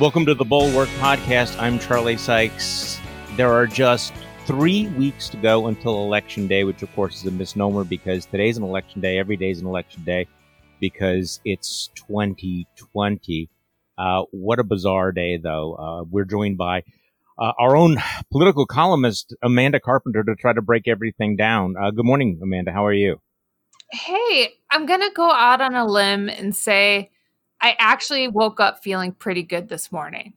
Welcome to the Bulwark Podcast. I'm Charlie Sykes. There are just three weeks to go until Election Day, which of course is a misnomer because today's an election day. Every day is an election day because it's 2020. Uh, what a bizarre day, though. Uh, we're joined by uh, our own political columnist, Amanda Carpenter, to try to break everything down. Uh, good morning, Amanda. How are you? Hey, I'm going to go out on a limb and say I actually woke up feeling pretty good this morning.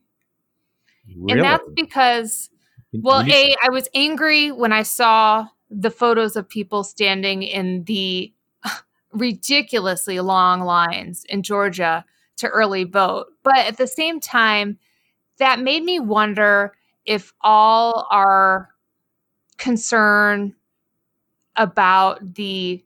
Really? And that's because, well, A, I was angry when I saw the photos of people standing in the ridiculously long lines in Georgia to early vote. But at the same time, that made me wonder if all our concern about the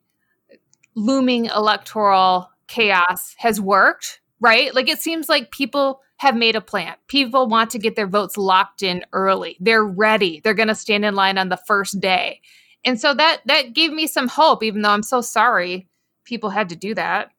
looming electoral chaos has worked right? Like it seems like people have made a plan. People want to get their votes locked in early. They're ready. They're going to stand in line on the first day. And so that that gave me some hope even though I'm so sorry people had to do that.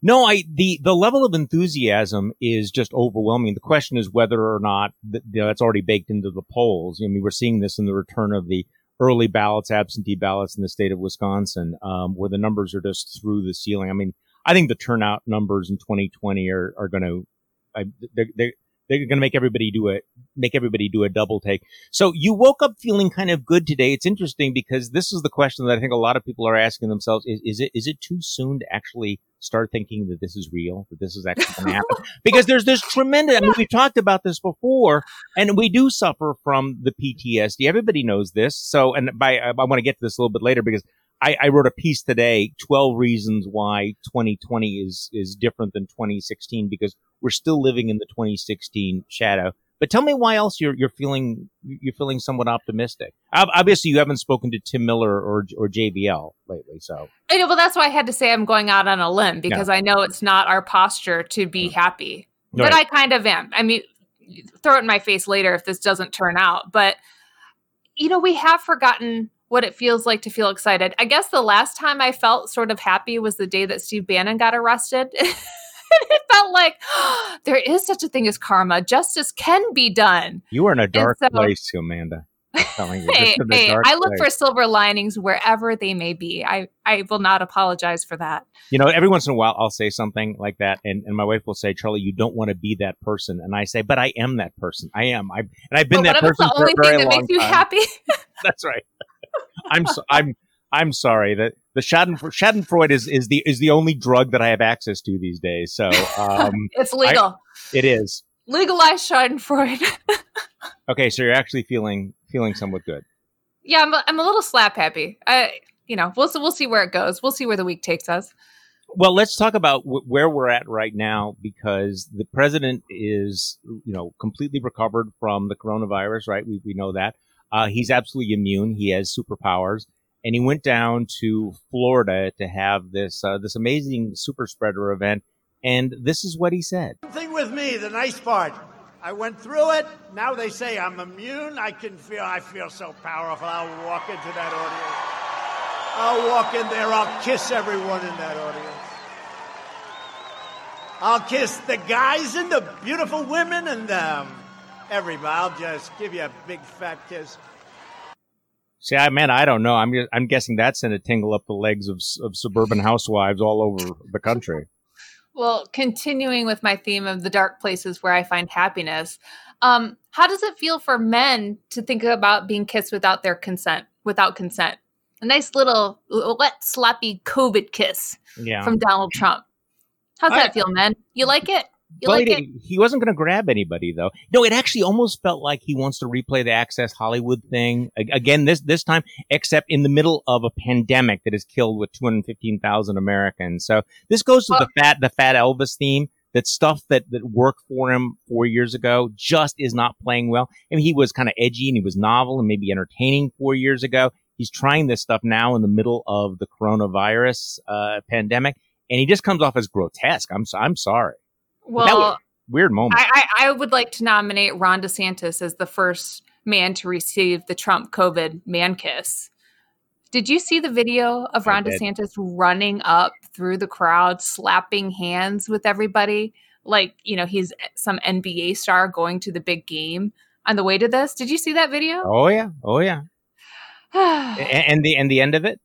No, I the the level of enthusiasm is just overwhelming. The question is whether or not you know, that's already baked into the polls. I mean, we're seeing this in the return of the early ballots, absentee ballots in the state of Wisconsin, um, where the numbers are just through the ceiling. I mean, I think the turnout numbers in 2020 are, are going to, they're, they're, they're going to make everybody do a make everybody do a double take. So you woke up feeling kind of good today. It's interesting because this is the question that I think a lot of people are asking themselves: is, is it is it too soon to actually start thinking that this is real, that this is actually going to happen? because there's this tremendous. I mean, we've talked about this before, and we do suffer from the PTSD. Everybody knows this. So, and by I want to get to this a little bit later because I, I, wrote a piece today, 12 reasons why 2020 is, is different than 2016 because we're still living in the 2016 shadow. But tell me why else you're, you're feeling, you're feeling somewhat optimistic. Obviously you haven't spoken to Tim Miller or, or JVL lately. So I know, well, that's why I had to say I'm going out on a limb because I know it's not our posture to be mm. happy, right. but I kind of am. I mean, throw it in my face later if this doesn't turn out, but you know, we have forgotten what it feels like to feel excited. I guess the last time I felt sort of happy was the day that Steve Bannon got arrested. it felt like oh, there is such a thing as karma. Justice can be done. You are in a dark so, place, Amanda. You, hey, hey I look place. for silver linings wherever they may be. I, I will not apologize for that. You know, every once in a while I'll say something like that, and, and my wife will say, "Charlie, you don't want to be that person," and I say, "But I am that person. I am. I and I've been that person for a very long time." you happy? That's right. I'm so, I'm I'm sorry that the Schaden, Schadenfreude is is the is the only drug that I have access to these days. So um, it's legal. I, it is legalize Schadenfreude. okay, so you're actually feeling feeling somewhat good. Yeah, I'm a, I'm a little slap happy. I you know we'll we'll see where it goes. We'll see where the week takes us. Well, let's talk about w- where we're at right now because the president is, you know, completely recovered from the coronavirus, right? We, we know that. Uh, he's absolutely immune. He has superpowers, and he went down to Florida to have this uh, this amazing super spreader event. And this is what he said. Thing with me, the nice part. I went through it. Now they say I'm immune. I can feel. I feel so powerful. I'll walk into that audience. I'll walk in there. I'll kiss everyone in that audience. I'll kiss the guys and the beautiful women and them everybody. I'll just give you a big fat kiss. See, I man, I don't know. I'm I'm guessing that's going to tingle up the legs of of suburban housewives all over the country. Well, continuing with my theme of the dark places where I find happiness, um, how does it feel for men to think about being kissed without their consent? Without consent, a nice little wet, sloppy COVID kiss yeah. from Donald Trump. How's I, that feel, men? You like it? You like he, wasn't going to grab anybody though. No, it actually almost felt like he wants to replay the Access Hollywood thing again. This this time, except in the middle of a pandemic that has killed with two hundred fifteen thousand Americans. So this goes to the fat the fat Elvis theme. That stuff that that worked for him four years ago just is not playing well. I mean, he was kind of edgy and he was novel and maybe entertaining four years ago. He's trying this stuff now in the middle of the coronavirus uh, pandemic, and he just comes off as grotesque. I'm I'm sorry. Well, weird moment. I, I, I would like to nominate Ron DeSantis as the first man to receive the Trump COVID man kiss. Did you see the video of Ron DeSantis running up through the crowd, slapping hands with everybody? like you know he's some NBA star going to the big game on the way to this. Did you see that video? Oh yeah, oh yeah. and, and the and the end of it.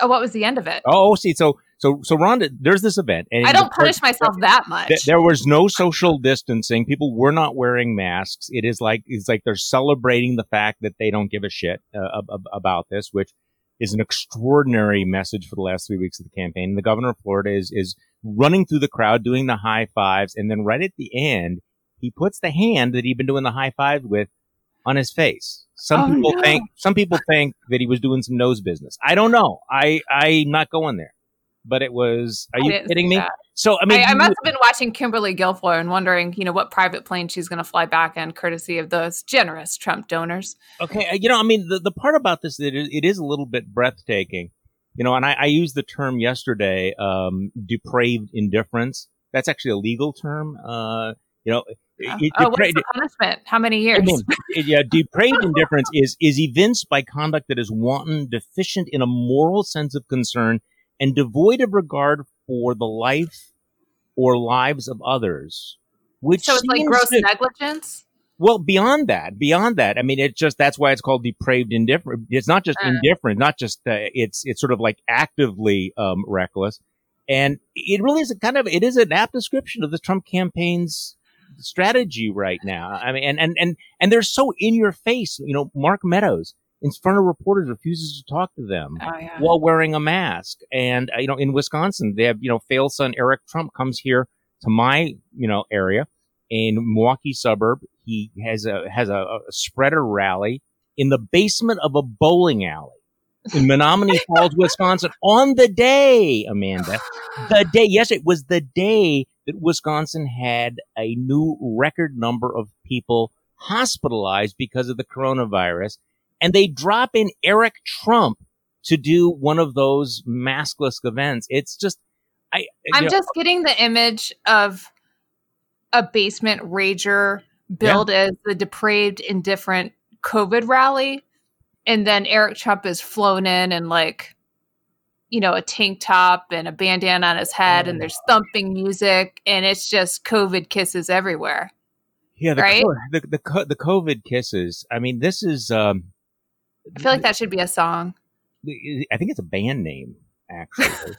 Oh, what was the end of it? Oh, oh see, so so so Rhonda, there's this event, and I don't punish myself that much. Th- there was no social distancing. People were not wearing masks. It is like it's like they're celebrating the fact that they don't give a shit uh, ab- about this, which is an extraordinary message for the last three weeks of the campaign. And the governor of Florida is is running through the crowd, doing the high fives, and then right at the end, he puts the hand that he'd been doing the high fives with on his face. Some oh, people no. think some people think that he was doing some nose business. I don't know. I I'm not going there but it was. Are you kidding me? That. So I mean, I, I must have been watching Kimberly Guilfoyle and wondering, you know, what private plane she's going to fly back in, courtesy of those generous Trump donors. Okay, uh, you know, I mean, the the part about this that it, it is a little bit breathtaking, you know, and I, I used the term yesterday, um, depraved indifference. That's actually a legal term. Uh, you know, it, oh, what's the punishment? How many years? I mean, yeah, depraved indifference is is evinced by conduct that is wanton, deficient in a moral sense of concern, and devoid of regard for the life or lives of others. Which so it's like gross to, negligence. Well, beyond that, beyond that, I mean, it's just that's why it's called depraved indifference. It's not just uh. indifferent, not just uh, it's it's sort of like actively um, reckless, and it really is a kind of it is an apt description of the Trump campaign's strategy right now. I mean, and and and and they're so in your face. You know, Mark Meadows in front of reporters refuses to talk to them oh, yeah. while wearing a mask. And, uh, you know, in Wisconsin, they have, you know, fail son Eric Trump comes here to my, you know, area in Milwaukee suburb. He has a, has a, a spreader rally in the basement of a bowling alley in Menomonee Falls, Wisconsin on the day, Amanda, the day, yes, it was the day that Wisconsin had a new record number of people hospitalized because of the coronavirus and they drop in Eric Trump to do one of those maskless events. It's just, I, I'm know, just getting the image of a basement rager billed yeah. as the depraved, indifferent COVID rally. And then Eric Trump is flown in and like, you know, a tank top and a bandana on his head, oh. and there's thumping music, and it's just COVID kisses everywhere. Yeah, the, right? the, the the COVID kisses. I mean, this is um, I feel like that should be a song. I think it's a band name, actually.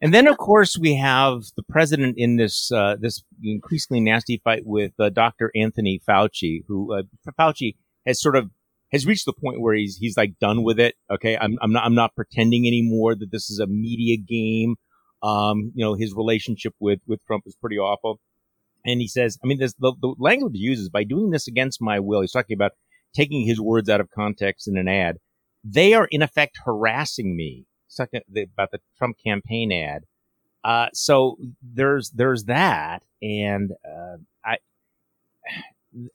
and then, of course, we have the president in this uh, this increasingly nasty fight with uh, Dr. Anthony Fauci, who uh, Fauci has sort of has reached the point where he's he's like done with it. Okay, I'm I'm not I'm not pretending anymore that this is a media game. Um, you know, his relationship with with Trump is pretty awful. And he says, I mean, this, the, the language he uses by doing this against my will. He's talking about taking his words out of context in an ad. They are in effect harassing me about the Trump campaign ad. Uh, so there's there's that, and uh, I.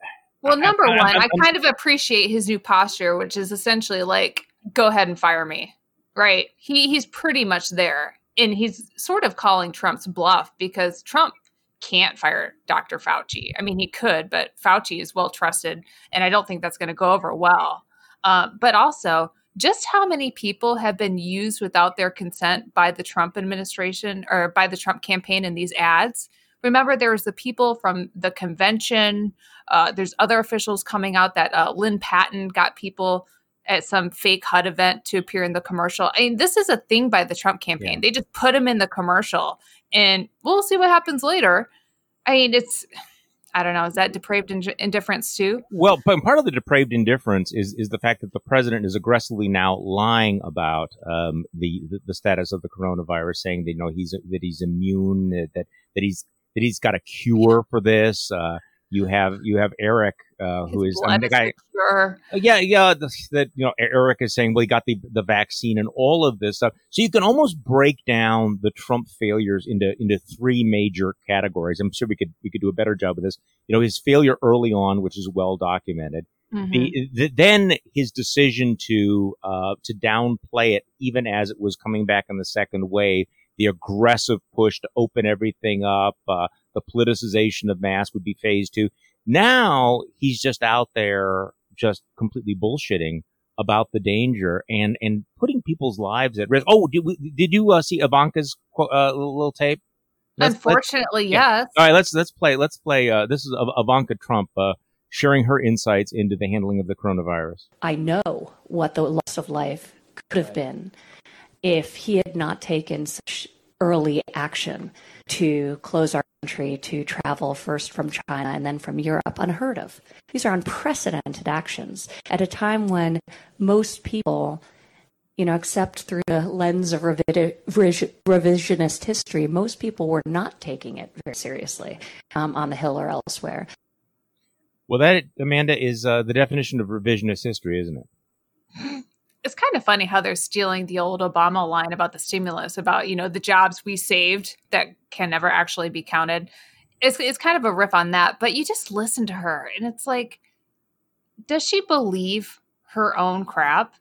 Well, number I, I, one, I, I kind of appreciate his new posture, which is essentially like, "Go ahead and fire me." Right? He he's pretty much there, and he's sort of calling Trump's bluff because Trump can't fire Dr. Fauci. I mean, he could, but Fauci is well trusted, and I don't think that's going to go over well. Uh, but also, just how many people have been used without their consent by the Trump administration or by the Trump campaign in these ads? Remember, there was the people from the convention. Uh, there's other officials coming out that uh, Lynne Patton got people at some fake HUD event to appear in the commercial. I mean, this is a thing by the Trump campaign. Yeah. They just put him in the commercial and we'll see what happens later. I mean, it's I don't know. Is that depraved indifference too? Well, but part of the depraved indifference is is the fact that the president is aggressively now lying about um, the, the, the status of the coronavirus, saying that you know he's that he's immune, that that he's that he's got a cure for this. Uh, you have you have Eric, uh, who is um, the guy. Sure. Uh, yeah, yeah. That you know, Eric is saying, well, he got the the vaccine and all of this stuff. So you can almost break down the Trump failures into into three major categories. I'm sure we could we could do a better job of this. You know, his failure early on, which is well documented. Mm-hmm. The, the, then his decision to uh, to downplay it, even as it was coming back in the second wave, the aggressive push to open everything up, uh, the politicization of mass would be phase two. Now he's just out there just completely bullshitting about the danger and, and putting people's lives at risk. Oh, did, we, did you uh, see Ivanka's uh, little tape? Let's, Unfortunately, let's, yeah. yes. All right, let's let's play. Let's play. Uh, this is Ivanka Trump uh, sharing her insights into the handling of the coronavirus. I know what the loss of life could have been if he had not taken such early action to close our country to travel first from China and then from Europe. Unheard of. These are unprecedented actions at a time when most people you know, except through the lens of revisionist history, most people were not taking it very seriously um, on the Hill or elsewhere. Well, that, Amanda, is uh, the definition of revisionist history, isn't it? It's kind of funny how they're stealing the old Obama line about the stimulus, about, you know, the jobs we saved that can never actually be counted. It's, it's kind of a riff on that, but you just listen to her and it's like, does she believe her own crap?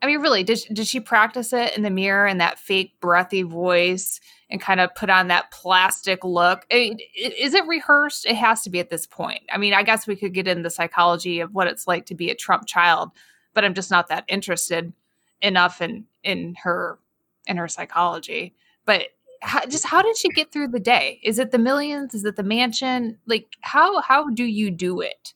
I mean, really, did did she practice it in the mirror and that fake breathy voice and kind of put on that plastic look? I mean, is it rehearsed? It has to be at this point. I mean, I guess we could get in the psychology of what it's like to be a Trump child, but I'm just not that interested enough in in her in her psychology. But how, just how did she get through the day? Is it the millions? Is it the mansion? Like how how do you do it?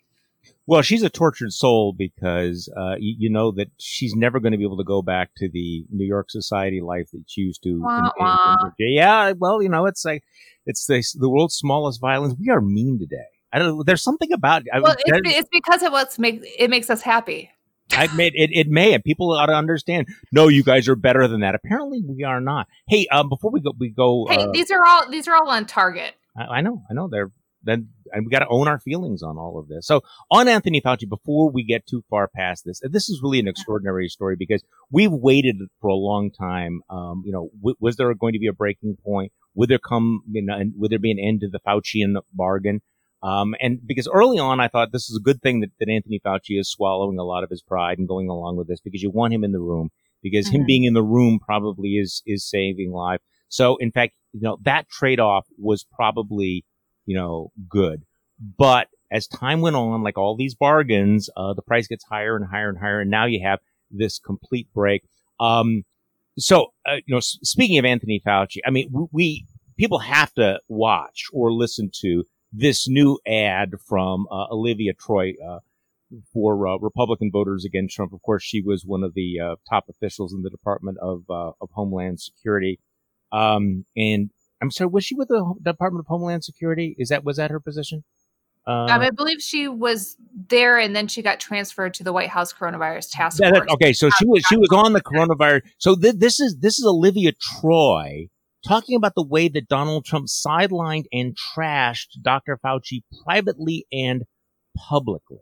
Well, she's a tortured soul because uh, you, you, know that she's never going to be able to go back to the New York society life that she used to. Wah, wah. Yeah, well, you know, it's like it's the the world's smallest violence. We are mean today. I don't. There's something about. Well, I mean, it's, it's, because of what's make it makes us happy. I made it. It may, and people ought to understand. No, you guys are better than that. Apparently, we are not. Hey, um, before we go, we go. Hey, uh, these are all these are all on target. I, I know, I know. They're then and we got to own our feelings on all of this. So on Anthony Fauci, before we get too far past this, this is really an extraordinary story because we've waited for a long time. Um, you know, w- was there going to be a breaking point? Would there come, you know, would there be an end to the Faucian bargain? Um, and because early on, I thought this is a good thing that, that Anthony Fauci is swallowing a lot of his pride and going along with this because you want him in the room because mm-hmm. him being in the room probably is, is saving life. So in fact, you know, that trade off was probably you know, good. But as time went on, like all these bargains, uh, the price gets higher and higher and higher. And now you have this complete break. Um, so, uh, you know, speaking of Anthony Fauci, I mean, we, we, people have to watch or listen to this new ad from uh, Olivia Troye uh, for uh, Republican voters against Trump. Of course, she was one of the uh, top officials in the Department of uh, of Homeland Security, um, and I'm sorry, was she with the Department of Homeland Security? Is that was that her position? Uh, um, I believe she was there, and then she got transferred to the White House coronavirus task force. That, okay, so she was she was on the coronavirus. So th- this is this is Olivia Troye talking about the way that Donald Trump sidelined and trashed Dr. Fauci privately and publicly.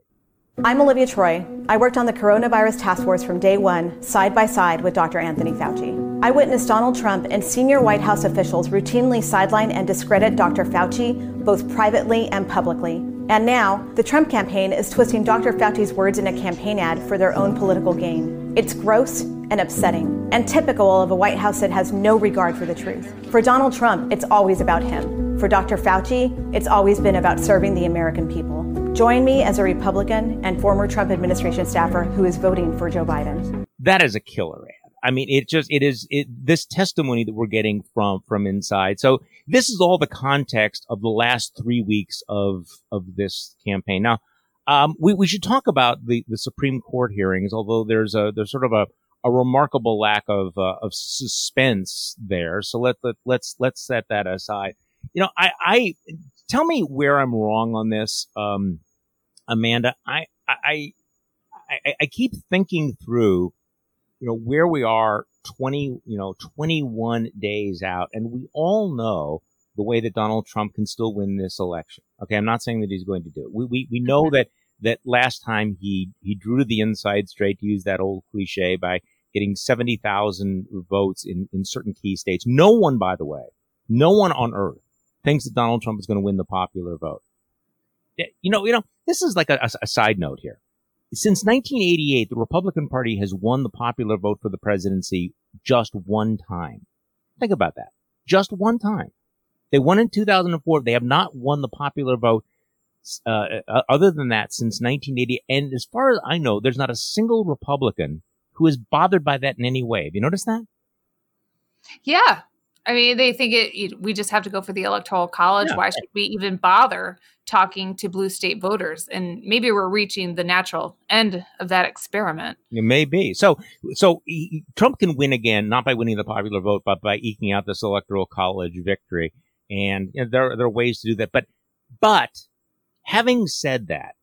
I'm Olivia Troye. I worked on the coronavirus task force from day one, side by side with Dr. Anthony Fauci. I witnessed Donald Trump and senior White House officials routinely sideline and discredit Dr. Fauci, both privately and publicly. And now, the Trump campaign is twisting Dr. Fauci's words in a campaign ad for their own political gain. It's gross and upsetting, and typical of a White House that has no regard for the truth. For Donald Trump, it's always about him. For Dr. Fauci, it's always been about serving the American people. Join me as a Republican and former Trump administration staffer who is voting for Joe Biden. That is a killer. I mean, it just, it is, it, this testimony that we're getting from, from inside. So this is all the context of the last three weeks of, of this campaign. Now, um, we, we should talk about the, the Supreme Court hearings, although there's a, there's sort of a, a remarkable lack of, uh, of suspense there. So let, let, let's, let's set that aside. You know, I, I, tell me where I'm wrong on this. Um, Amanda, I, I, I, I keep thinking through you know, where we are 20, you know, 21 days out. And we all know the way that Donald Trump can still win this election. Okay. I'm not saying that he's going to do it. We, we, we know that, that last time he, he drew to the inside straight to use that old cliche by getting 70,000 votes in, in certain key states. No one, by the way, no one on earth thinks that Donald Trump is going to win the popular vote. You know, you know, this is like a, a side note here. Since 1988, the Republican Party has won the popular vote for the presidency just one time. Think about that. Just one time. They won in 2004. They have not won the popular vote uh, uh, other than that since 1980. And as far as I know, there's not a single Republican who is bothered by that in any way. Have you noticed that? Yeah. I mean, they think it. We just have to go for the electoral college. Yeah. Why should we even bother talking to blue state voters? And maybe we're reaching the natural end of that experiment. It may be. So, so Trump can win again, not by winning the popular vote, but by eking out this electoral college victory. And you know, there there are ways to do that. But, but having said that,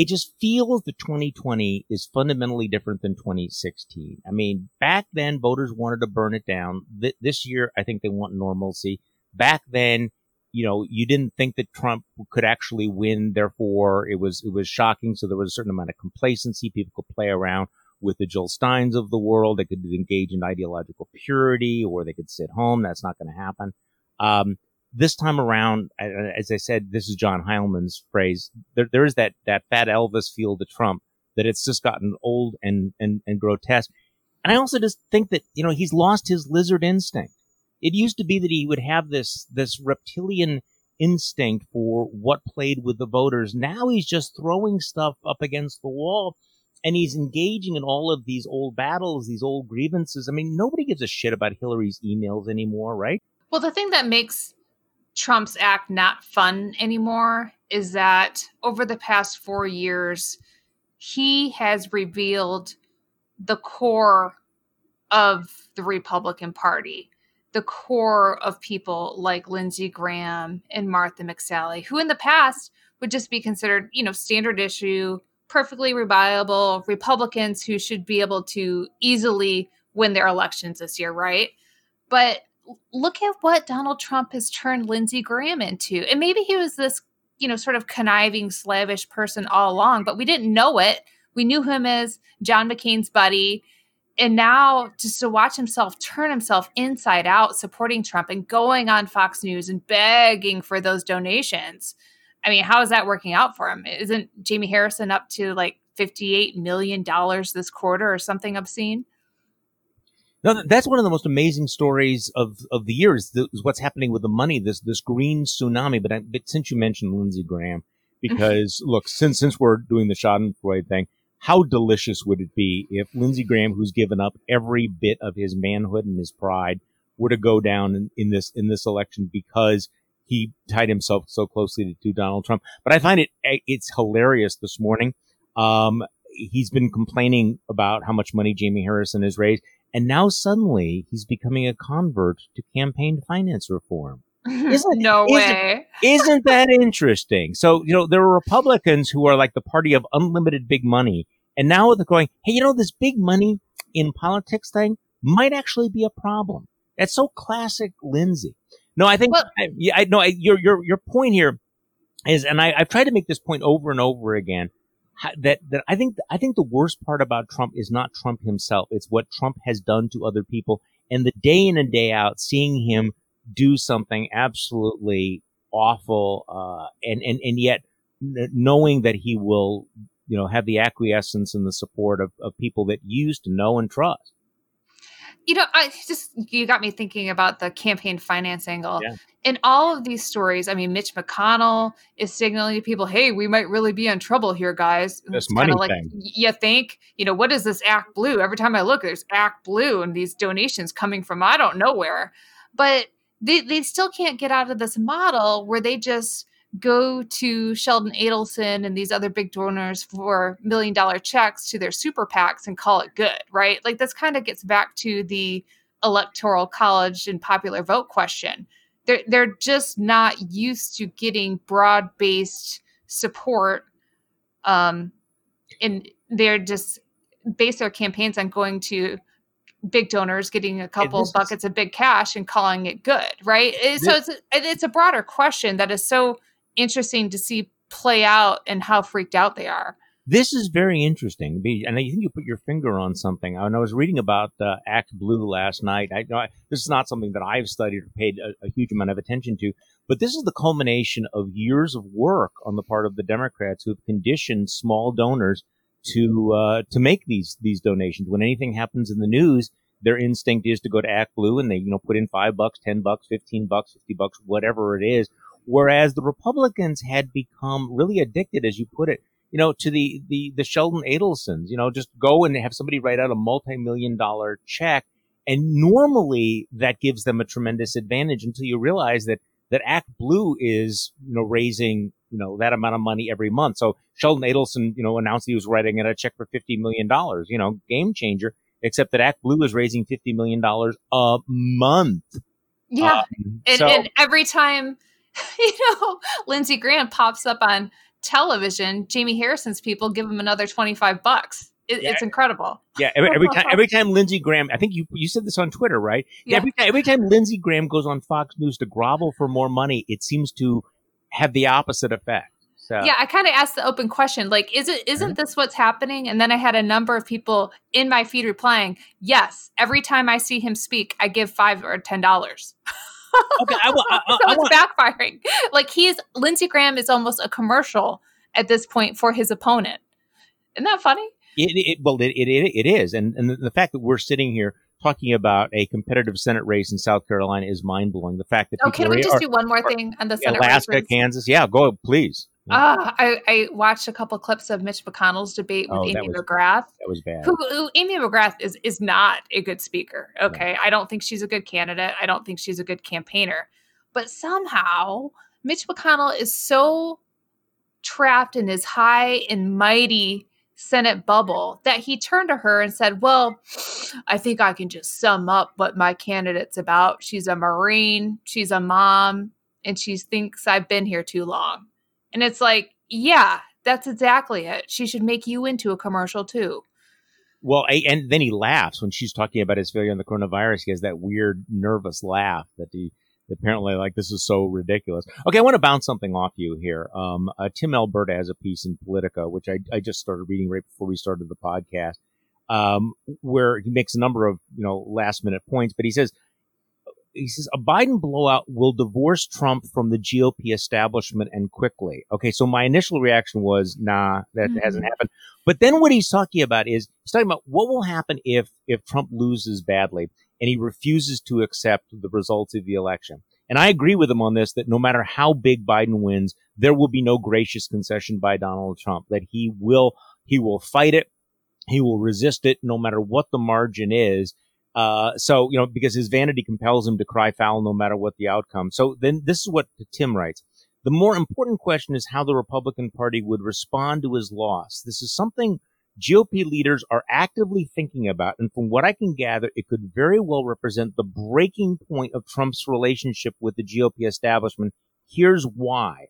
it just feels that 2020 is fundamentally different than 2016. I mean, back then voters wanted to burn it down. Th- this year, I think they want normalcy. Back then, you know, you didn't think that Trump could actually win. Therefore, it was, it was shocking. So there was a certain amount of complacency. People could play around with the Jill Steins of the world. They could engage in ideological purity or they could sit home. That's not going to happen. Um, this time around, as I said, this is John Heilemann's phrase. There, there is that, that fat Elvis feel to Trump that it's just gotten old and, and, and grotesque. And I also just think that, you know, he's lost his lizard instinct. It used to be that he would have this, this reptilian instinct for what played with the voters. Now he's just throwing stuff up against the wall and he's engaging in all of these old battles, these old grievances. I mean, nobody gives a shit about Hillary's emails anymore, right? Well, the thing that makes Trump's act not fun anymore is that over the past four years, he has revealed the core of the Republican Party, the core of people like Lindsey Graham and Martha McSally, who in the past would just be considered, you know, standard issue, perfectly reliable Republicans who should be able to easily win their elections this year, right? But look at what Donald Trump has turned Lindsey Graham into. And maybe he was this, you know, sort of conniving, slavish person all along, but we didn't know it. We knew him as John McCain's buddy. And now just to watch himself turn himself inside out, supporting Trump and going on Fox News and begging for those donations. I mean, how is that working out for him? Isn't Jamie Harrison up to like $58 million this quarter or something obscene? No, that's one of the most amazing stories of, of the year is, the, is what's happening with the money, this, this green tsunami. But, I, but since you mentioned Lindsey Graham, because look, since, since we're doing the Schadenfreude thing, how delicious would it be if Lindsey Graham, who's given up every bit of his manhood and his pride, were to go down in, in this, in this election because he tied himself so closely to, to Donald Trump. But I find it, it's hilarious this morning. Um, he's been complaining about how much money Jamie Harrison has raised. And now suddenly he's becoming a convert to campaign finance reform. Isn't, no isn't, way. isn't that interesting? So, you know, there are Republicans who are like the party of unlimited big money. And now they're going, hey, you know, this big money in politics thing might actually be a problem. That's so classic Lindsey. No, I think, well, I, yeah, I know your, your, your point here is, and I, I've tried to make this point over and over again that that I think I think the worst part about Trump is not Trump himself. It's what Trump has done to other people, and the day in and day out, seeing him do something absolutely awful, uh, and and and yet knowing that he will, you know, have the acquiescence and the support of, of people that used to know and trust you know, I just you got me thinking about the campaign finance angle. Yeah. In all of these stories, I mean, Mitch McConnell is signaling to people, "Hey, we might really be in trouble here, guys." This it's money like, thing. You think, you know, what is this Act Blue? Every time I look, there's Act Blue and these donations coming from I don't know where, but they they still can't get out of this model where they just go to Sheldon Adelson and these other big donors for million dollar checks to their super PACs and call it good, right? Like this kind of gets back to the electoral college and popular vote question. They're they're just not used to getting broad based support, um, and they're just base their campaigns on going to big donors getting a couple buckets is, of big cash and calling it good, right? This, so it's it's a broader question that is so interesting to see play out and how freaked out they are. This is very interesting, and I think you put your finger on something. When I was reading about uh, Act Blue last night, I, I, this is not something that I've studied or paid a, a, huge amount of attention to, but this is the culmination of years of work on the part of the Democrats who have conditioned small donors to uh, to make these these donations. When anything happens in the news, their instinct is to go to Act Blue and they you know put in five bucks, ten bucks, fifteen bucks, fifty bucks, whatever it is Whereas the Republicans had become really addicted, as you put it, you know, to the, the, the Sheldon Adelsons, you know, just go and have somebody write out a multi-million dollar check And normally that gives them a tremendous advantage until you realize that that Act Blue is, you know, raising, you know, that amount of money every month. So Sheldon Adelson, you know, announced he was writing a check for $50 million, you know, game changer, except that Act Blue is raising $50 million a month. Yeah. Um, and, so, and every time, you know, Lindsey Graham pops up on television, Jamie Harrison's people give him another 25 bucks. It, yeah. It's incredible. Yeah, every, every, time, every time Lindsey Graham, I think you you said this on Twitter, right? Yeah. Every time, every time Lindsey Graham goes on Fox News to grovel for more money, it seems to have the opposite effect. So. Yeah, I kind of asked the open question, like, is it isn't mm-hmm. this what's happening? And then I had a number of people in my feed replying, "Yes, every time I see him speak, I give five or ten dollars." okay, I, I, I, so it's backfiring. Like he's Lindsey Graham is almost a commercial at this point for his opponent. Isn't that funny? It, it well, it, it, it is, and and the fact that we're sitting here talking about a competitive Senate race in South Carolina is mind blowing. The fact that oh, can we just are, do one more thing on the Senate Alaska, race? Kansas, yeah, go please. Uh, I, I, watched a couple clips of Mitch McConnell's debate with oh, Amy was, McGrath. That was bad. Who, who, Amy McGrath is is not a good speaker. Okay, I don't think she's a good candidate. I don't think she's a good campaigner. But somehow Mitch McConnell is so trapped in his high and mighty Senate bubble that he turned to her and said, Well, I think I can just sum up what my candidate's about. She's a Marine, she's a mom, and she thinks I've been here too long. And it's like, Yeah, that's exactly it. She should make you into a commercial too. Well, and then he laughs when she's talking about his failure on the coronavirus. He has that weird, nervous laugh that he apparently like this is so ridiculous. Okay, I want to bounce something off you here. Um, uh, Tim Alberta has a piece in Politico, which I, I just started reading right before we started the podcast, um, where he makes a number of you know last minute points, but he says he says a Biden blowout will divorce Trump from the GOP establishment and quickly. Okay, so my initial reaction was, nah, that mm-hmm. hasn't happened. But then what he's talking about is he's talking about what will happen if if Trump loses badly and he refuses to accept the results of the election. And I agree with him on this that no matter how big Biden wins, there will be no gracious concession by Donald Trump, that he will, he will fight it. He will resist it no matter what the margin is. Uh, so, you know, because his vanity compels him to cry foul no matter what the outcome. So then this is what Tim writes. The more important question is how the Republican Party would respond to his loss. This is something GOP leaders are actively thinking about. And from what I can gather, it could very well represent the breaking point of Trump's relationship with the GOP establishment. Here's why.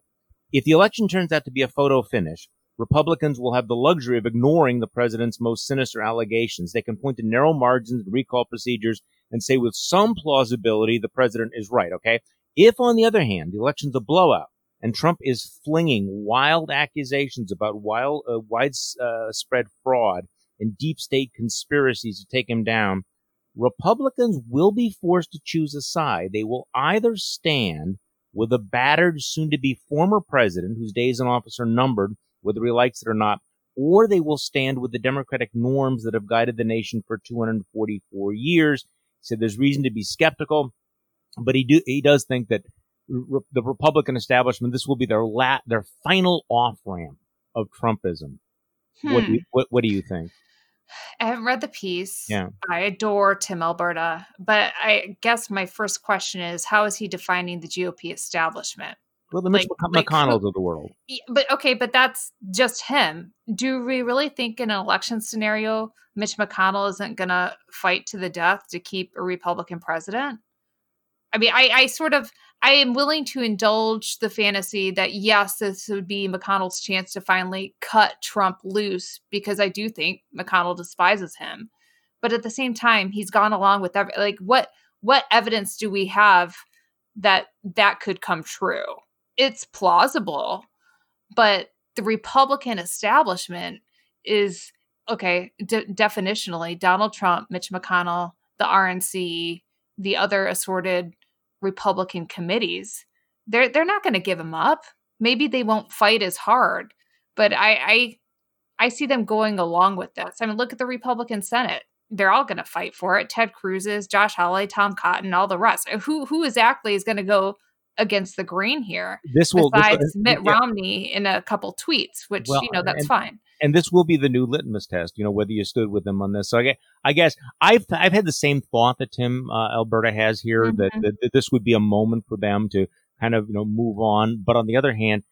If the election turns out to be a photo finish, Republicans will have the luxury of ignoring the president's most sinister allegations. They can point to narrow margins and recall procedures and say with some plausibility the president is right, okay? If, on the other hand, the election's a blowout, and Trump is flinging wild accusations about wild, uh, widespread uh, fraud and deep state conspiracies to take him down, Republicans will be forced to choose a side. They will either stand with a battered, soon to be former president whose days in office are numbered, whether he likes it or not, or they will stand with the democratic norms that have guided the nation for 244 years. He said there's reason to be skeptical, but he do, he does think that re- the Republican establishment, this will be their la- their final off ramp of Trumpism. Hmm. What, do you, what, what do you think? I haven't read the piece. Yeah. I adore Tim Alberta, but I guess my first question is how is he defining the GOP establishment? Well, the Mitch like, McConnells like, of the world. But okay, but that's just him. Do we really think in an election scenario, Mitch McConnell isn't going to fight to the death to keep a Republican president? I mean, I, I sort of I am willing to indulge the fantasy that yes, this would be McConnell's chance to finally cut Trump loose because I do think McConnell despises him. But at the same time, he's gone along with every like what what evidence do we have that that could come true? It's plausible, but the Republican establishment is okay, de- definitionally Donald Trump, Mitch McConnell, the RNC, the other assorted Republican committees, they're they're not going to give him up. Maybe they won't fight as hard, but I, I I see them going along with this. I mean, look at the Republican Senate. They're all going to fight for it. Ted Cruz's, Josh Hawley, Tom Cotton, all the rest. Who who exactly is going to go against the green here? This will besides this Mitt yeah. Romney in a couple tweets, which well, you know that's and, fine. and this will be the new litmus test, you know, whether you stood with them on this. So I guess, I guess I've I've had the same thought that Tim uh, Alberta has here mm-hmm. that, that, that this would be a moment for them to kind of you know move on. But on the other hand,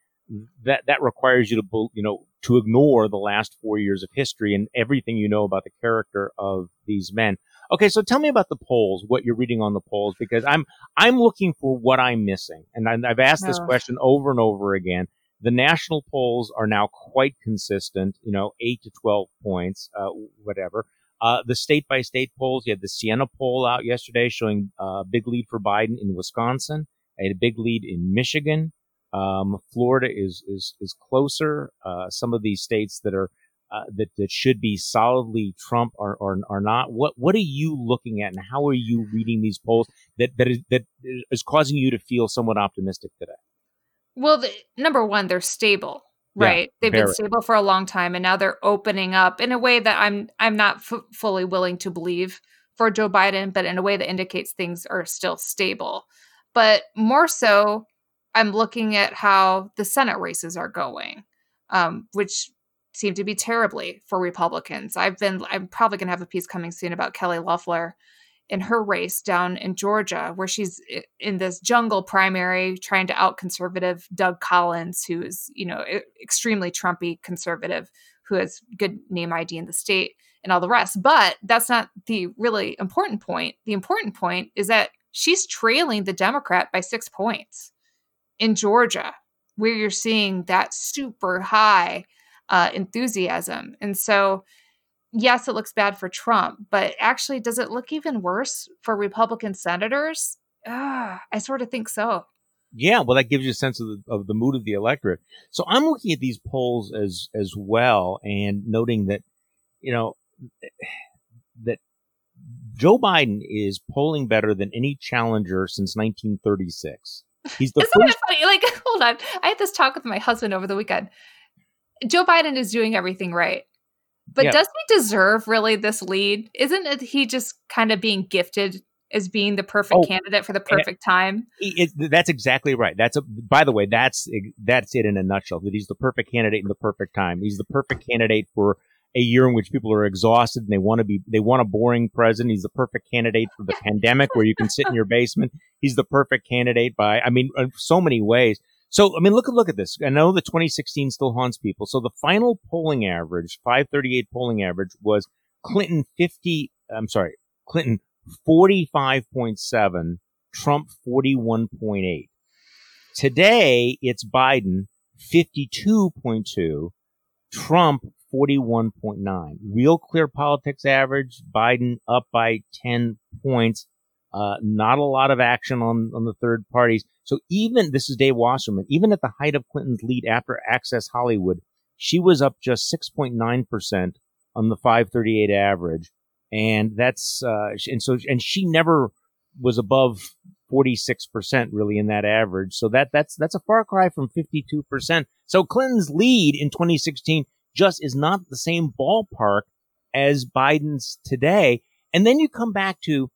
that that requires you to you know to ignore the last four years of history and everything you know about the character of these men. Okay, so tell me about the polls, what you're reading on the polls, because I'm I'm looking for what I'm missing, and I've asked this question over and over again. The national polls are now quite consistent, you know, eight to twelve points, uh, whatever. Uh, the state by state polls, you had the Siena poll out yesterday showing a uh, big lead for Biden in Wisconsin, a big lead in Michigan. Um, Florida is is is closer. Uh, some of these states that are uh, that that should be solidly Trump or, are are not. What what are you looking at, and how are you reading these polls that that is that is causing you to feel somewhat optimistic today? Well, the, number one, they're stable, right? Yeah, They've been stable for a long time, and now they're opening up in a way that I'm I'm not f- fully willing to believe for Joe Biden, but in a way that indicates things are still stable. But more so, I'm looking at how the Senate races are going, um, which seem to be terribly for Republicans. I've been, I'm probably going to have a piece coming soon about Kelly Loeffler in her race down in Georgia, where she's in this jungle primary trying to out conservative Doug Collins, who is, you know, extremely Trumpy conservative, who has good name ID in the state and all the rest. But that's not the really important point. The important point is that she's trailing the Democrat by six points in Georgia, where you're seeing that super high uh, enthusiasm. And so, yes, it looks bad for Trump, but actually, does it look even worse for Republican senators? Uh, I sort of think so. Yeah, well, that gives you a sense of the, of the mood of the electorate. So I'm looking at these polls as as well, and noting that you know that Joe Biden is polling better than any challenger since 1936. He's the Isn't first- funny? Like, hold on. I had this talk with my husband over the weekend. Joe Biden is doing everything right. But yeah. does he deserve really this lead? Isn't it he just kind of being gifted as being the perfect oh, candidate for the perfect time? It, that's exactly right. That's a, by the way, that's that's it in a nutshell. That he's the perfect candidate in the perfect time. He's the perfect candidate for a year in which people are exhausted and they want to be they want a boring president. He's the perfect candidate for the pandemic where you can sit in your basement. He's the perfect candidate by I mean so many ways. So I mean look at look at this. I know the 2016 still haunts people. So the final polling average, 538 polling average was Clinton 50 I'm sorry, Clinton 45.7, Trump 41.8. Today it's Biden 52.2, Trump 41.9. Real clear politics average, Biden up by 10 points. Uh, not a lot of action on, on the third parties. So even, this is Dave Wasserman, even at the height of Clinton's lead after Access Hollywood, she was up just 6.9% on the 538 average. And that's, uh, and so, and she never was above 46% really in that average. So that, that's, that's a far cry from 52%. So Clinton's lead in 2016 just is not the same ballpark as Biden's today. And then you come back to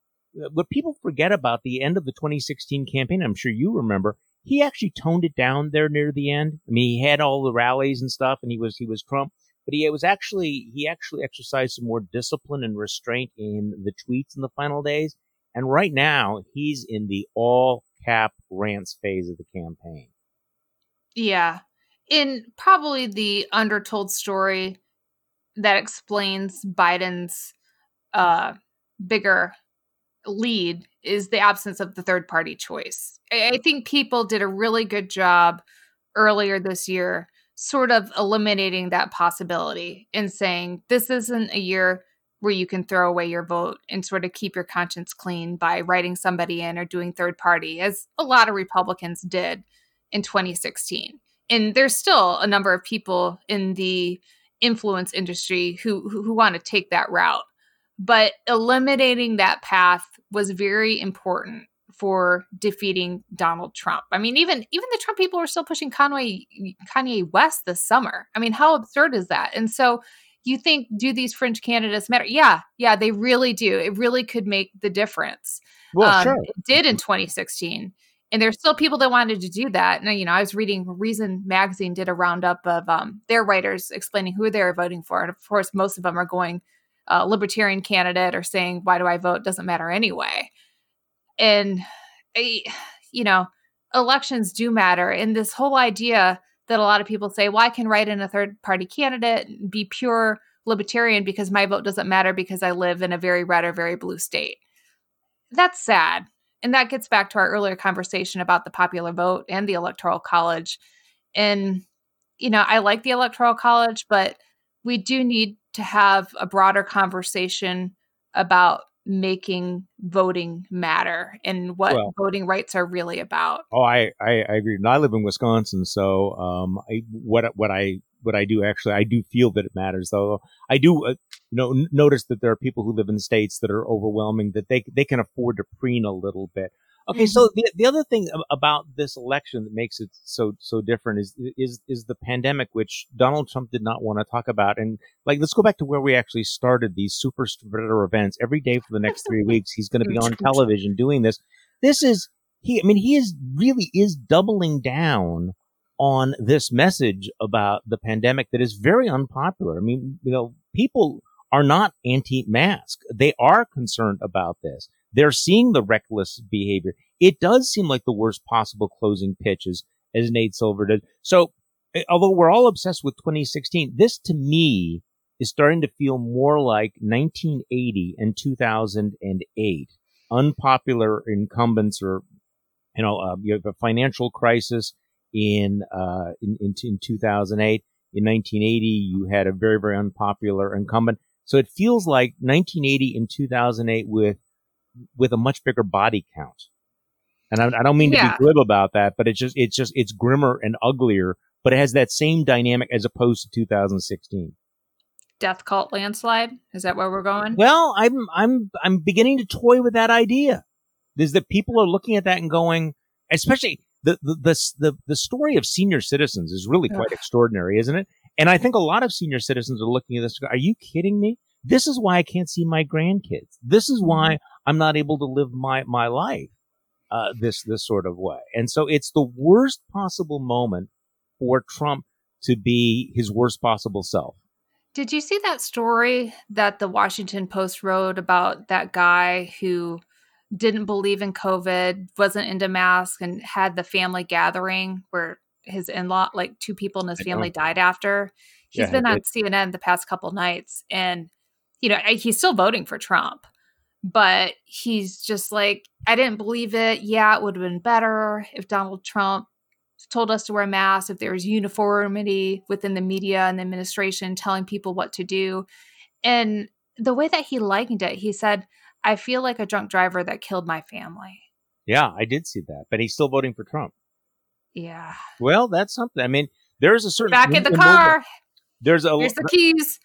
what people forget about the end of the 2016 campaign. I'm sure you remember he actually toned it down there near the end. I mean, he had all the rallies and stuff and he was, he was Trump, but he was actually, he actually exercised some more discipline and restraint in the tweets in the final days. And right now he's in the all cap rants phase of the campaign. Yeah in probably the undertold story that explains Biden's uh, bigger lead is the absence of the third party choice. I think people did a really good job earlier this year, sort of eliminating that possibility and saying this isn't a year where you can throw away your vote and sort of keep your conscience clean by writing somebody in or doing third party, as a lot of Republicans did in 2016 and there's still a number of people in the influence industry who who, who want to take that route but eliminating that path was very important for defeating Donald Trump. I mean, even even the Trump people are still pushing Kanye Kanye West this summer. I mean, how absurd is that? And so you think do these fringe candidates matter? Yeah, yeah, they really do. It really could make the difference. Well, um, sure. It did in 2016. And there's still people that wanted to do that. And, you know, I was reading Reason Magazine did a roundup of um, their writers explaining who they were voting for. And of course, most of them are going uh, libertarian candidate or saying, why do I vote? Doesn't matter anyway. And, you know, elections do matter. And this whole idea that a lot of people say, well, I can write in a third party candidate and be pure libertarian because my vote doesn't matter because I live in a very red or very blue state. That's sad. And that gets back to our earlier conversation about the popular vote and the electoral college. And, you know, I like the electoral college, but we do need to have a broader conversation about making voting matter and what well, voting rights are really about. Oh, I, I, I agree. And I live in Wisconsin, so um, I, what what I what I do actually I do feel that it matters. Though I do uh, you know n- notice that there are people who live in states that are overwhelming that they they can afford to preen a little bit. Okay, mm-hmm. so the the other thing about this election that makes it so so different is is is the pandemic, which Donald Trump did not want to talk about. And like, let's go back to where we actually started these super spreader events every day for the next three weeks. He's going to be on television doing this. This is he. I mean, he is really is doubling down on this message about the pandemic that is very unpopular. I mean, you know, people are not anti-mask; they are concerned about this. They're seeing the reckless behavior. It does seem like the worst possible closing pitches, as Nate Silver did. So, eh, although we're all obsessed with 2016, this to me is starting to feel more like 1980 and 2008. Unpopular incumbents or, you know, uh, you have a financial crisis in, uh, in, in, in 2008. In 1980, you had a very, very unpopular incumbent. So it feels like 1980 and 2008 with with a much bigger body count. And I, I don't mean yeah. to be glib about that, but it's just it's just it's grimmer and uglier, but it has that same dynamic as opposed to 2016. Death cult landslide is that where we're going? Well, I'm I'm I'm beginning to toy with that idea. Is that people are looking at that and going, especially the the the the, the story of senior citizens is really quite Ugh. extraordinary, isn't it? And I think a lot of senior citizens are looking at this. Are you kidding me? This is why I can't see my grandkids. This is why mm-hmm. I'm not able to live my, my life, uh, this, this sort of way. And so it's the worst possible moment for Trump to be his worst possible self. Did you see that story that the Washington Post wrote about that guy who didn't believe in COVID, wasn't into masks, and had the family gathering where his in law, like two people in his family, died after? He's yeah, been on it, CNN the past couple nights, and you know he's still voting for Trump but he's just like, I didn't believe it. Yeah, it would have been better if Donald Trump told us to wear masks, if there was uniformity within the media and the administration telling people what to do. And the way that he likened it, he said, I feel like a drunk driver that killed my family. Yeah, I did see that, but he's still voting for Trump. Yeah. Well, that's something. I mean, there's a certain back in the car. There's a here's the keys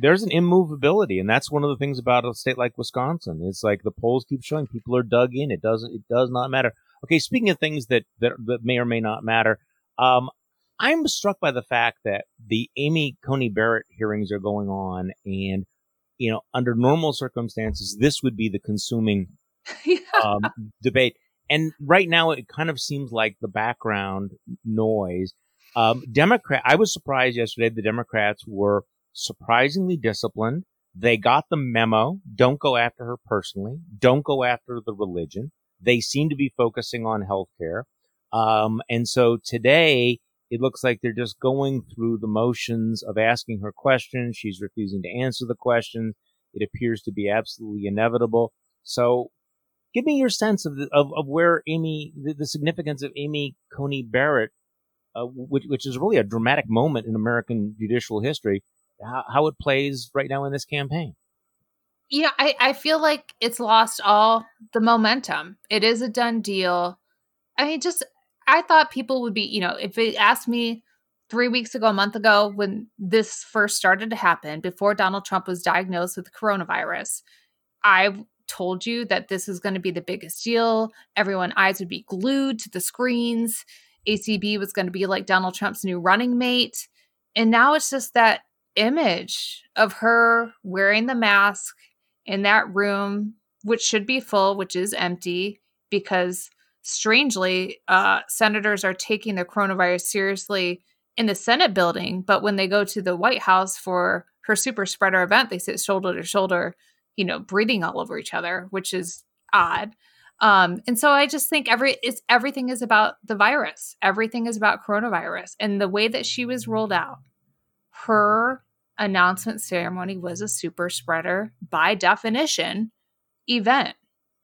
there's an immovability, and that's one of the things about a state like Wisconsin. It's like the polls keep showing people are dug in. It doesn't. It does not matter. Okay, speaking of things that that, that may or may not matter, um, I'm struck by the fact that the Amy Coney Barrett hearings are going on, and you know, under normal circumstances, this would be the consuming yeah. um, debate. And right now, it kind of seems like the background noise. Um, Democrat. I was surprised yesterday. The Democrats were surprisingly disciplined. They got the memo. Don't go after her personally. Don't go after the religion. They seem to be focusing on healthcare. Um, and so today it looks like they're just going through the motions of asking her questions. She's refusing to answer the questions. It appears to be absolutely inevitable. So give me your sense of, the, of, of where Amy, the, the, significance of Amy Coney Barrett, uh, which, which is really a dramatic moment in American judicial history how, how it plays right now in this campaign. Yeah, I, I feel like it's lost all the momentum. It is a done deal. I mean, just I thought people would be, you know, if they asked me three weeks ago, a month ago, when this first started to happen, before Donald Trump was diagnosed with coronavirus, I told you that this is going to be the biggest deal. Everyone eyes would be glued to the screens. ACB was going to be like Donald Trump's new running mate. And now it's just that image of her wearing the mask in that room, which should be full, which is empty because strangely, uh, senators are taking the coronavirus seriously in the Senate building, but when they go to the White House for her super spreader event, they sit shoulder to shoulder, you know, breathing all over each other, which is odd. Um, and so I just think every it's everything is about the virus. Everything is about coronavirus. And the way that she was rolled out, her announcement ceremony was a super spreader by definition event.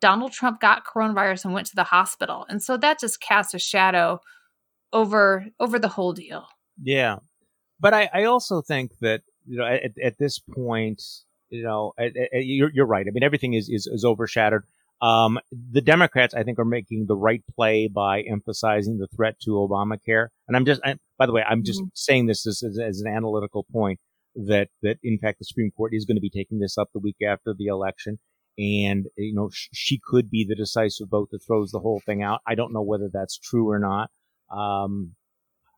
Donald Trump got coronavirus and went to the hospital. And so that just casts a shadow over over the whole deal. Yeah. But I, I also think that, you know, at, at this point, you know, at, at, you're, you're right. I mean, everything is, is, is overshadowed. Um, the Democrats, I think, are making the right play by emphasizing the threat to Obamacare. And I'm just, I, by the way, I'm just mm-hmm. saying this as, as, as, an analytical point that, that in fact, the Supreme Court is going to be taking this up the week after the election. And, you know, sh- she could be the decisive vote that throws the whole thing out. I don't know whether that's true or not. Um,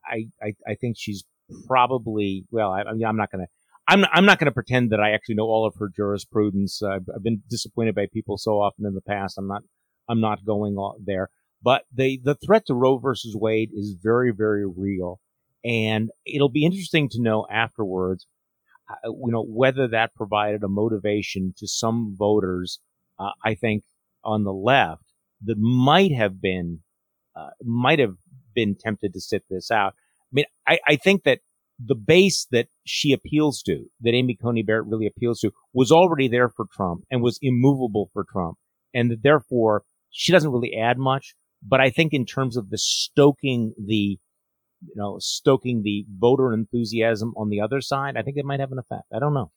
I, I, I think she's probably, well, I, I mean, I'm not going to, I'm I'm not going to pretend that I actually know all of her jurisprudence. Uh, I've been disappointed by people so often in the past. I'm not I'm not going there. But the the threat to Roe versus Wade is very very real, and it'll be interesting to know afterwards, uh, you know, whether that provided a motivation to some voters. Uh, I think on the left that might have been uh, might have been tempted to sit this out. I mean, I, I think that the base that she appeals to, that Amy Coney Barrett really appeals to, was already there for Trump and was immovable for Trump. And that therefore she doesn't really add much. But I think in terms of the stoking the, you know, stoking the voter enthusiasm on the other side, I think it might have an effect. I don't know.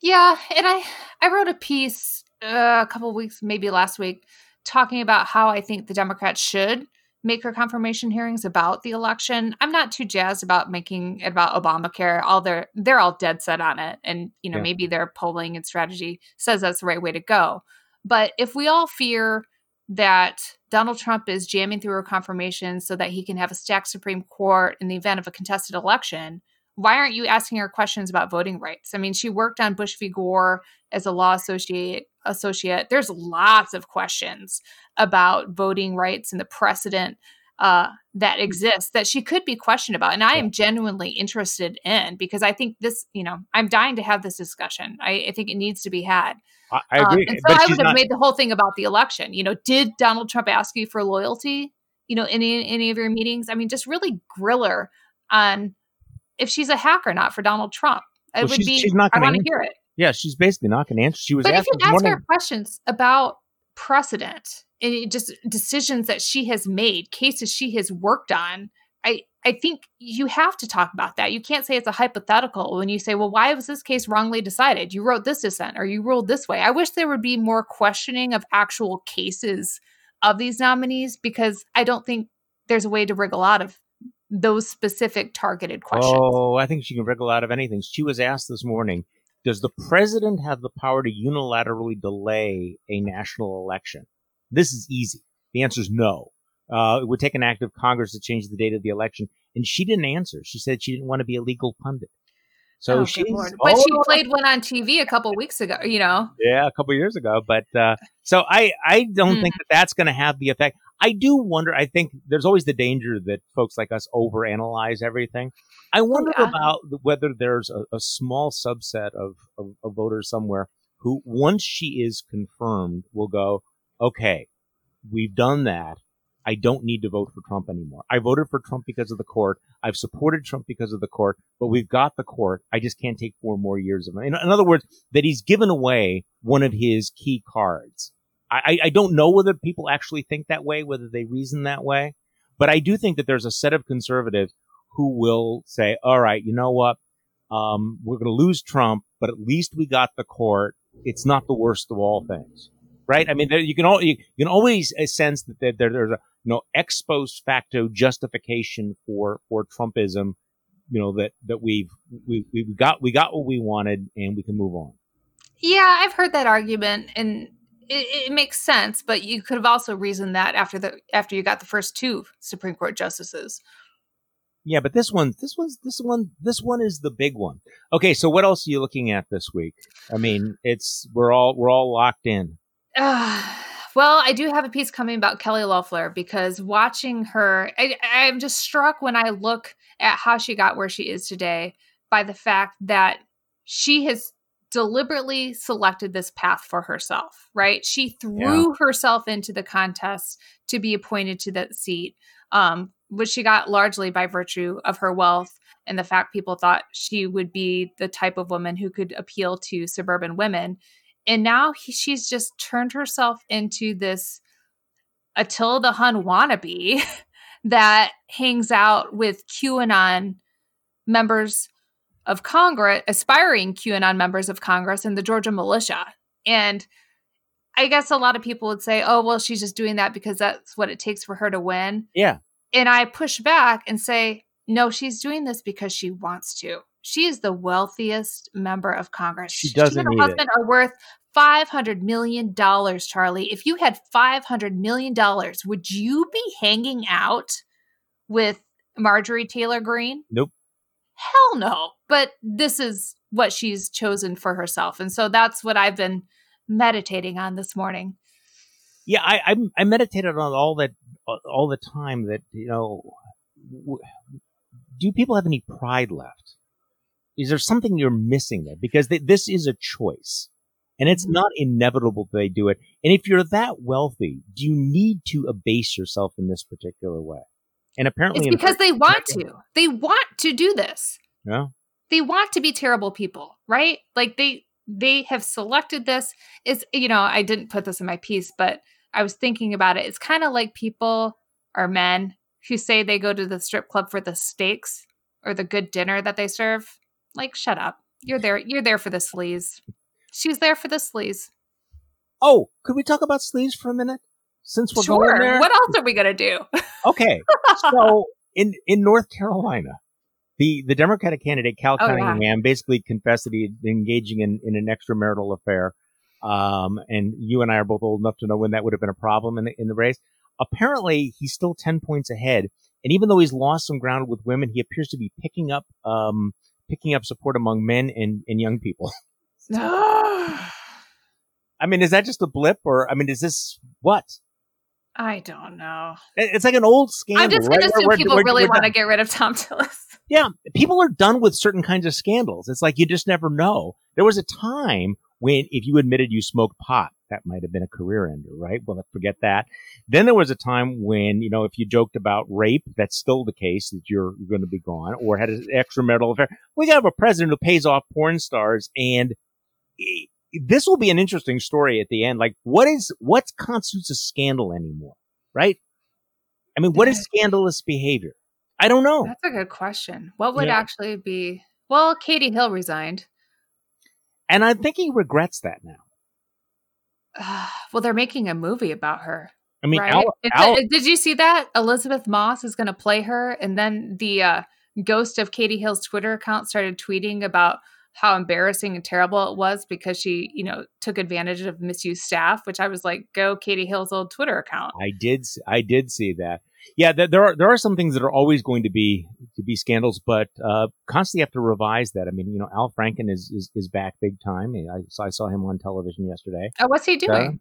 Yeah. And I, I wrote a piece uh, a couple weeks, maybe last week, talking about how I think the Democrats should make her confirmation hearings about the election. I'm not too jazzed about making it about Obamacare. All they're they're all dead set on it. And, you know, yeah. maybe their polling and strategy says that's the right way to go. But if we all fear that Donald Trump is jamming through her confirmation so that he can have a stacked Supreme Court in the event of a contested election, why aren't you asking her questions about voting rights? I mean, she worked on Bush v. Gore as a law associate. Associate, there's lots of questions about voting rights and the precedent uh, that mm-hmm. exists that she could be questioned about, and I am genuinely interested in because I think this, you know, I'm dying to have this discussion. I, I think it needs to be had. I, I um, agree, um, and so I would have not- made the whole thing about the election. You know, did Donald Trump ask you for loyalty? You know, any any of your meetings? I mean, just really griller on if she's a hack or not for Donald Trump. It well, would she's, be. She's not I want to hear it. Yeah, she's basically not going to answer. She was. But if you ask her questions about precedent and just decisions that she has made, cases she has worked on, I I think you have to talk about that. You can't say it's a hypothetical when you say, "Well, why was this case wrongly decided? You wrote this dissent or you ruled this way." I wish there would be more questioning of actual cases of these nominees because I don't think there's a way to wriggle out of those specific targeted questions. Oh, I think she can wriggle out of anything. She was asked this morning, does the president have the power to unilaterally delay a national election? This is easy. The answer is no. Uh, it would take an act of Congress to change the date of the election. And she didn't answer. She said she didn't want to be a legal pundit. So oh, she's, but oh, she played one on TV a couple weeks ago. You know, yeah, a couple years ago. But uh, so I, I don't mm. think that that's going to have the effect. I do wonder. I think there's always the danger that folks like us overanalyze everything. I oh, wonder yeah. about whether there's a, a small subset of, of, of, voters somewhere who, once she is confirmed, will go, okay, we've done that. I don't need to vote for Trump anymore. I voted for Trump because of the court. I've supported Trump because of the court, but we've got the court. I just can't take four more years of it. In, in other words, that he's given away one of his key cards. I, I don't know whether people actually think that way, whether they reason that way, but I do think that there's a set of conservatives who will say, all right, you know what? Um, we're going to lose Trump, but at least we got the court. It's not the worst of all things, right? I mean, there, you can all, you, can always sense that there, there's a, you know, ex post facto justification for, for Trumpism, you know, that, that we've, we, we got, we got what we wanted and we can move on. Yeah, I've heard that argument and it, it, makes sense, but you could have also reasoned that after the after you got the first two Supreme Court justices. Yeah, but this one, this one's this one, this one is the big one. Okay, so what else are you looking at this week? I mean, it's we're all we're all locked in. Well, I do have a piece coming about Kelly Loeffler because watching her, I, I'm just struck when I look at how she got where she is today by the fact that she has deliberately selected this path for herself, right? She threw yeah. herself into the contest to be appointed to that seat, um, which she got largely by virtue of her wealth and the fact people thought she would be the type of woman who could appeal to suburban women. And now he, she's just turned herself into this Attila the Hun wannabe that hangs out with QAnon members of Congress, aspiring QAnon members of Congress and the Georgia militia. And I guess a lot of people would say, oh, well, she's just doing that because that's what it takes for her to win. Yeah. And I push back and say, no, she's doing this because she wants to. She is the wealthiest member of Congress. She doesn't. She and her husband it. are worth five hundred million dollars, Charlie. If you had five hundred million dollars, would you be hanging out with Marjorie Taylor Greene? Nope. Hell no. But this is what she's chosen for herself, and so that's what I've been meditating on this morning. Yeah, I I, I meditated on all that all the time. That you know, do people have any pride left? Is there something you're missing there? Because they, this is a choice. And it's mm-hmm. not inevitable they do it. And if you're that wealthy, do you need to abase yourself in this particular way? And apparently, it's because they want to. They want to do this. Yeah. They want to be terrible people, right? Like they they have selected this. Is you know, I didn't put this in my piece, but I was thinking about it. It's kind of like people are men who say they go to the strip club for the steaks or the good dinner that they serve. Like, shut up. You're there. You're there for the sleaze. She's there for the sleaze. Oh, could we talk about sleaze for a minute? Since we're sure. going there, what else are we gonna do? okay, so in in North Carolina, the the Democratic candidate Cal oh, Cunningham yeah. basically confessed that he had been engaging in, in an extramarital affair. Um, and you and I are both old enough to know when that would have been a problem in the in the race. Apparently, he's still 10 points ahead. And even though he's lost some ground with women, he appears to be picking up, um, picking up support among men and, and young people. I mean, is that just a blip or, I mean, is this what? I don't know. It's like an old scandal. I'm just going right? to assume we're, people we're, really want to get rid of Thom Tillis. Yeah, people are done with certain kinds of scandals. It's like you just never know. There was a time when if you admitted you smoked pot, that might have been a career ender, right? Well, forget that. Then there was a time when, you know, if you joked about rape, that's still the case that you're going to be gone or had an extramarital affair. We have a president who pays off porn stars and this will be an interesting story at the end. Like what is, what constitutes a scandal anymore, right? I mean, what is scandalous behavior? I don't know. That's a good question. What would yeah. actually be? Well, Katie Hill resigned. And I think he regrets that now. Uh, well, they're making a movie about her. I mean, right? Al, Al, did you see that Elisabeth Moss is going to play her, and then the uh, ghost of Katie Hill's Twitter account started tweeting about how embarrassing and terrible it was because she, you know, took advantage of misused staff. Which I was like, go Katie Hill's old Twitter account. I did, I did see that yeah, there are there are some things that are always going to be to be scandals, but uh, constantly have to revise that. I mean, you know, Al Franken is is, is back big time. I saw, I saw him on television yesterday. Oh, what's he doing? Uh,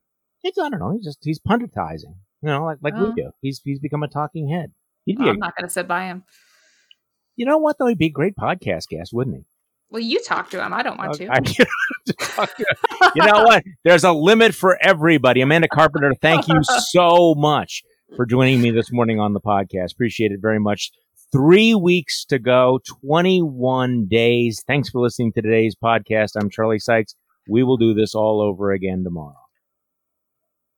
it's, I don't know. He's just he's punditizing. You know, like like oh. we do. He's he's become a talking head. He'd Oh, I'm not going to sit by him. You know what though? He'd be a great podcast guest, wouldn't he? Well, you talk to him. I don't want okay. to you know what? There's a limit for everybody. Amanda Carpenter, thank you so much for joining me this morning on the podcast. Appreciate it very much. Three weeks to go, 21 days. Thanks for listening to today's podcast. I'm Charlie Sykes. We will do this all over again tomorrow.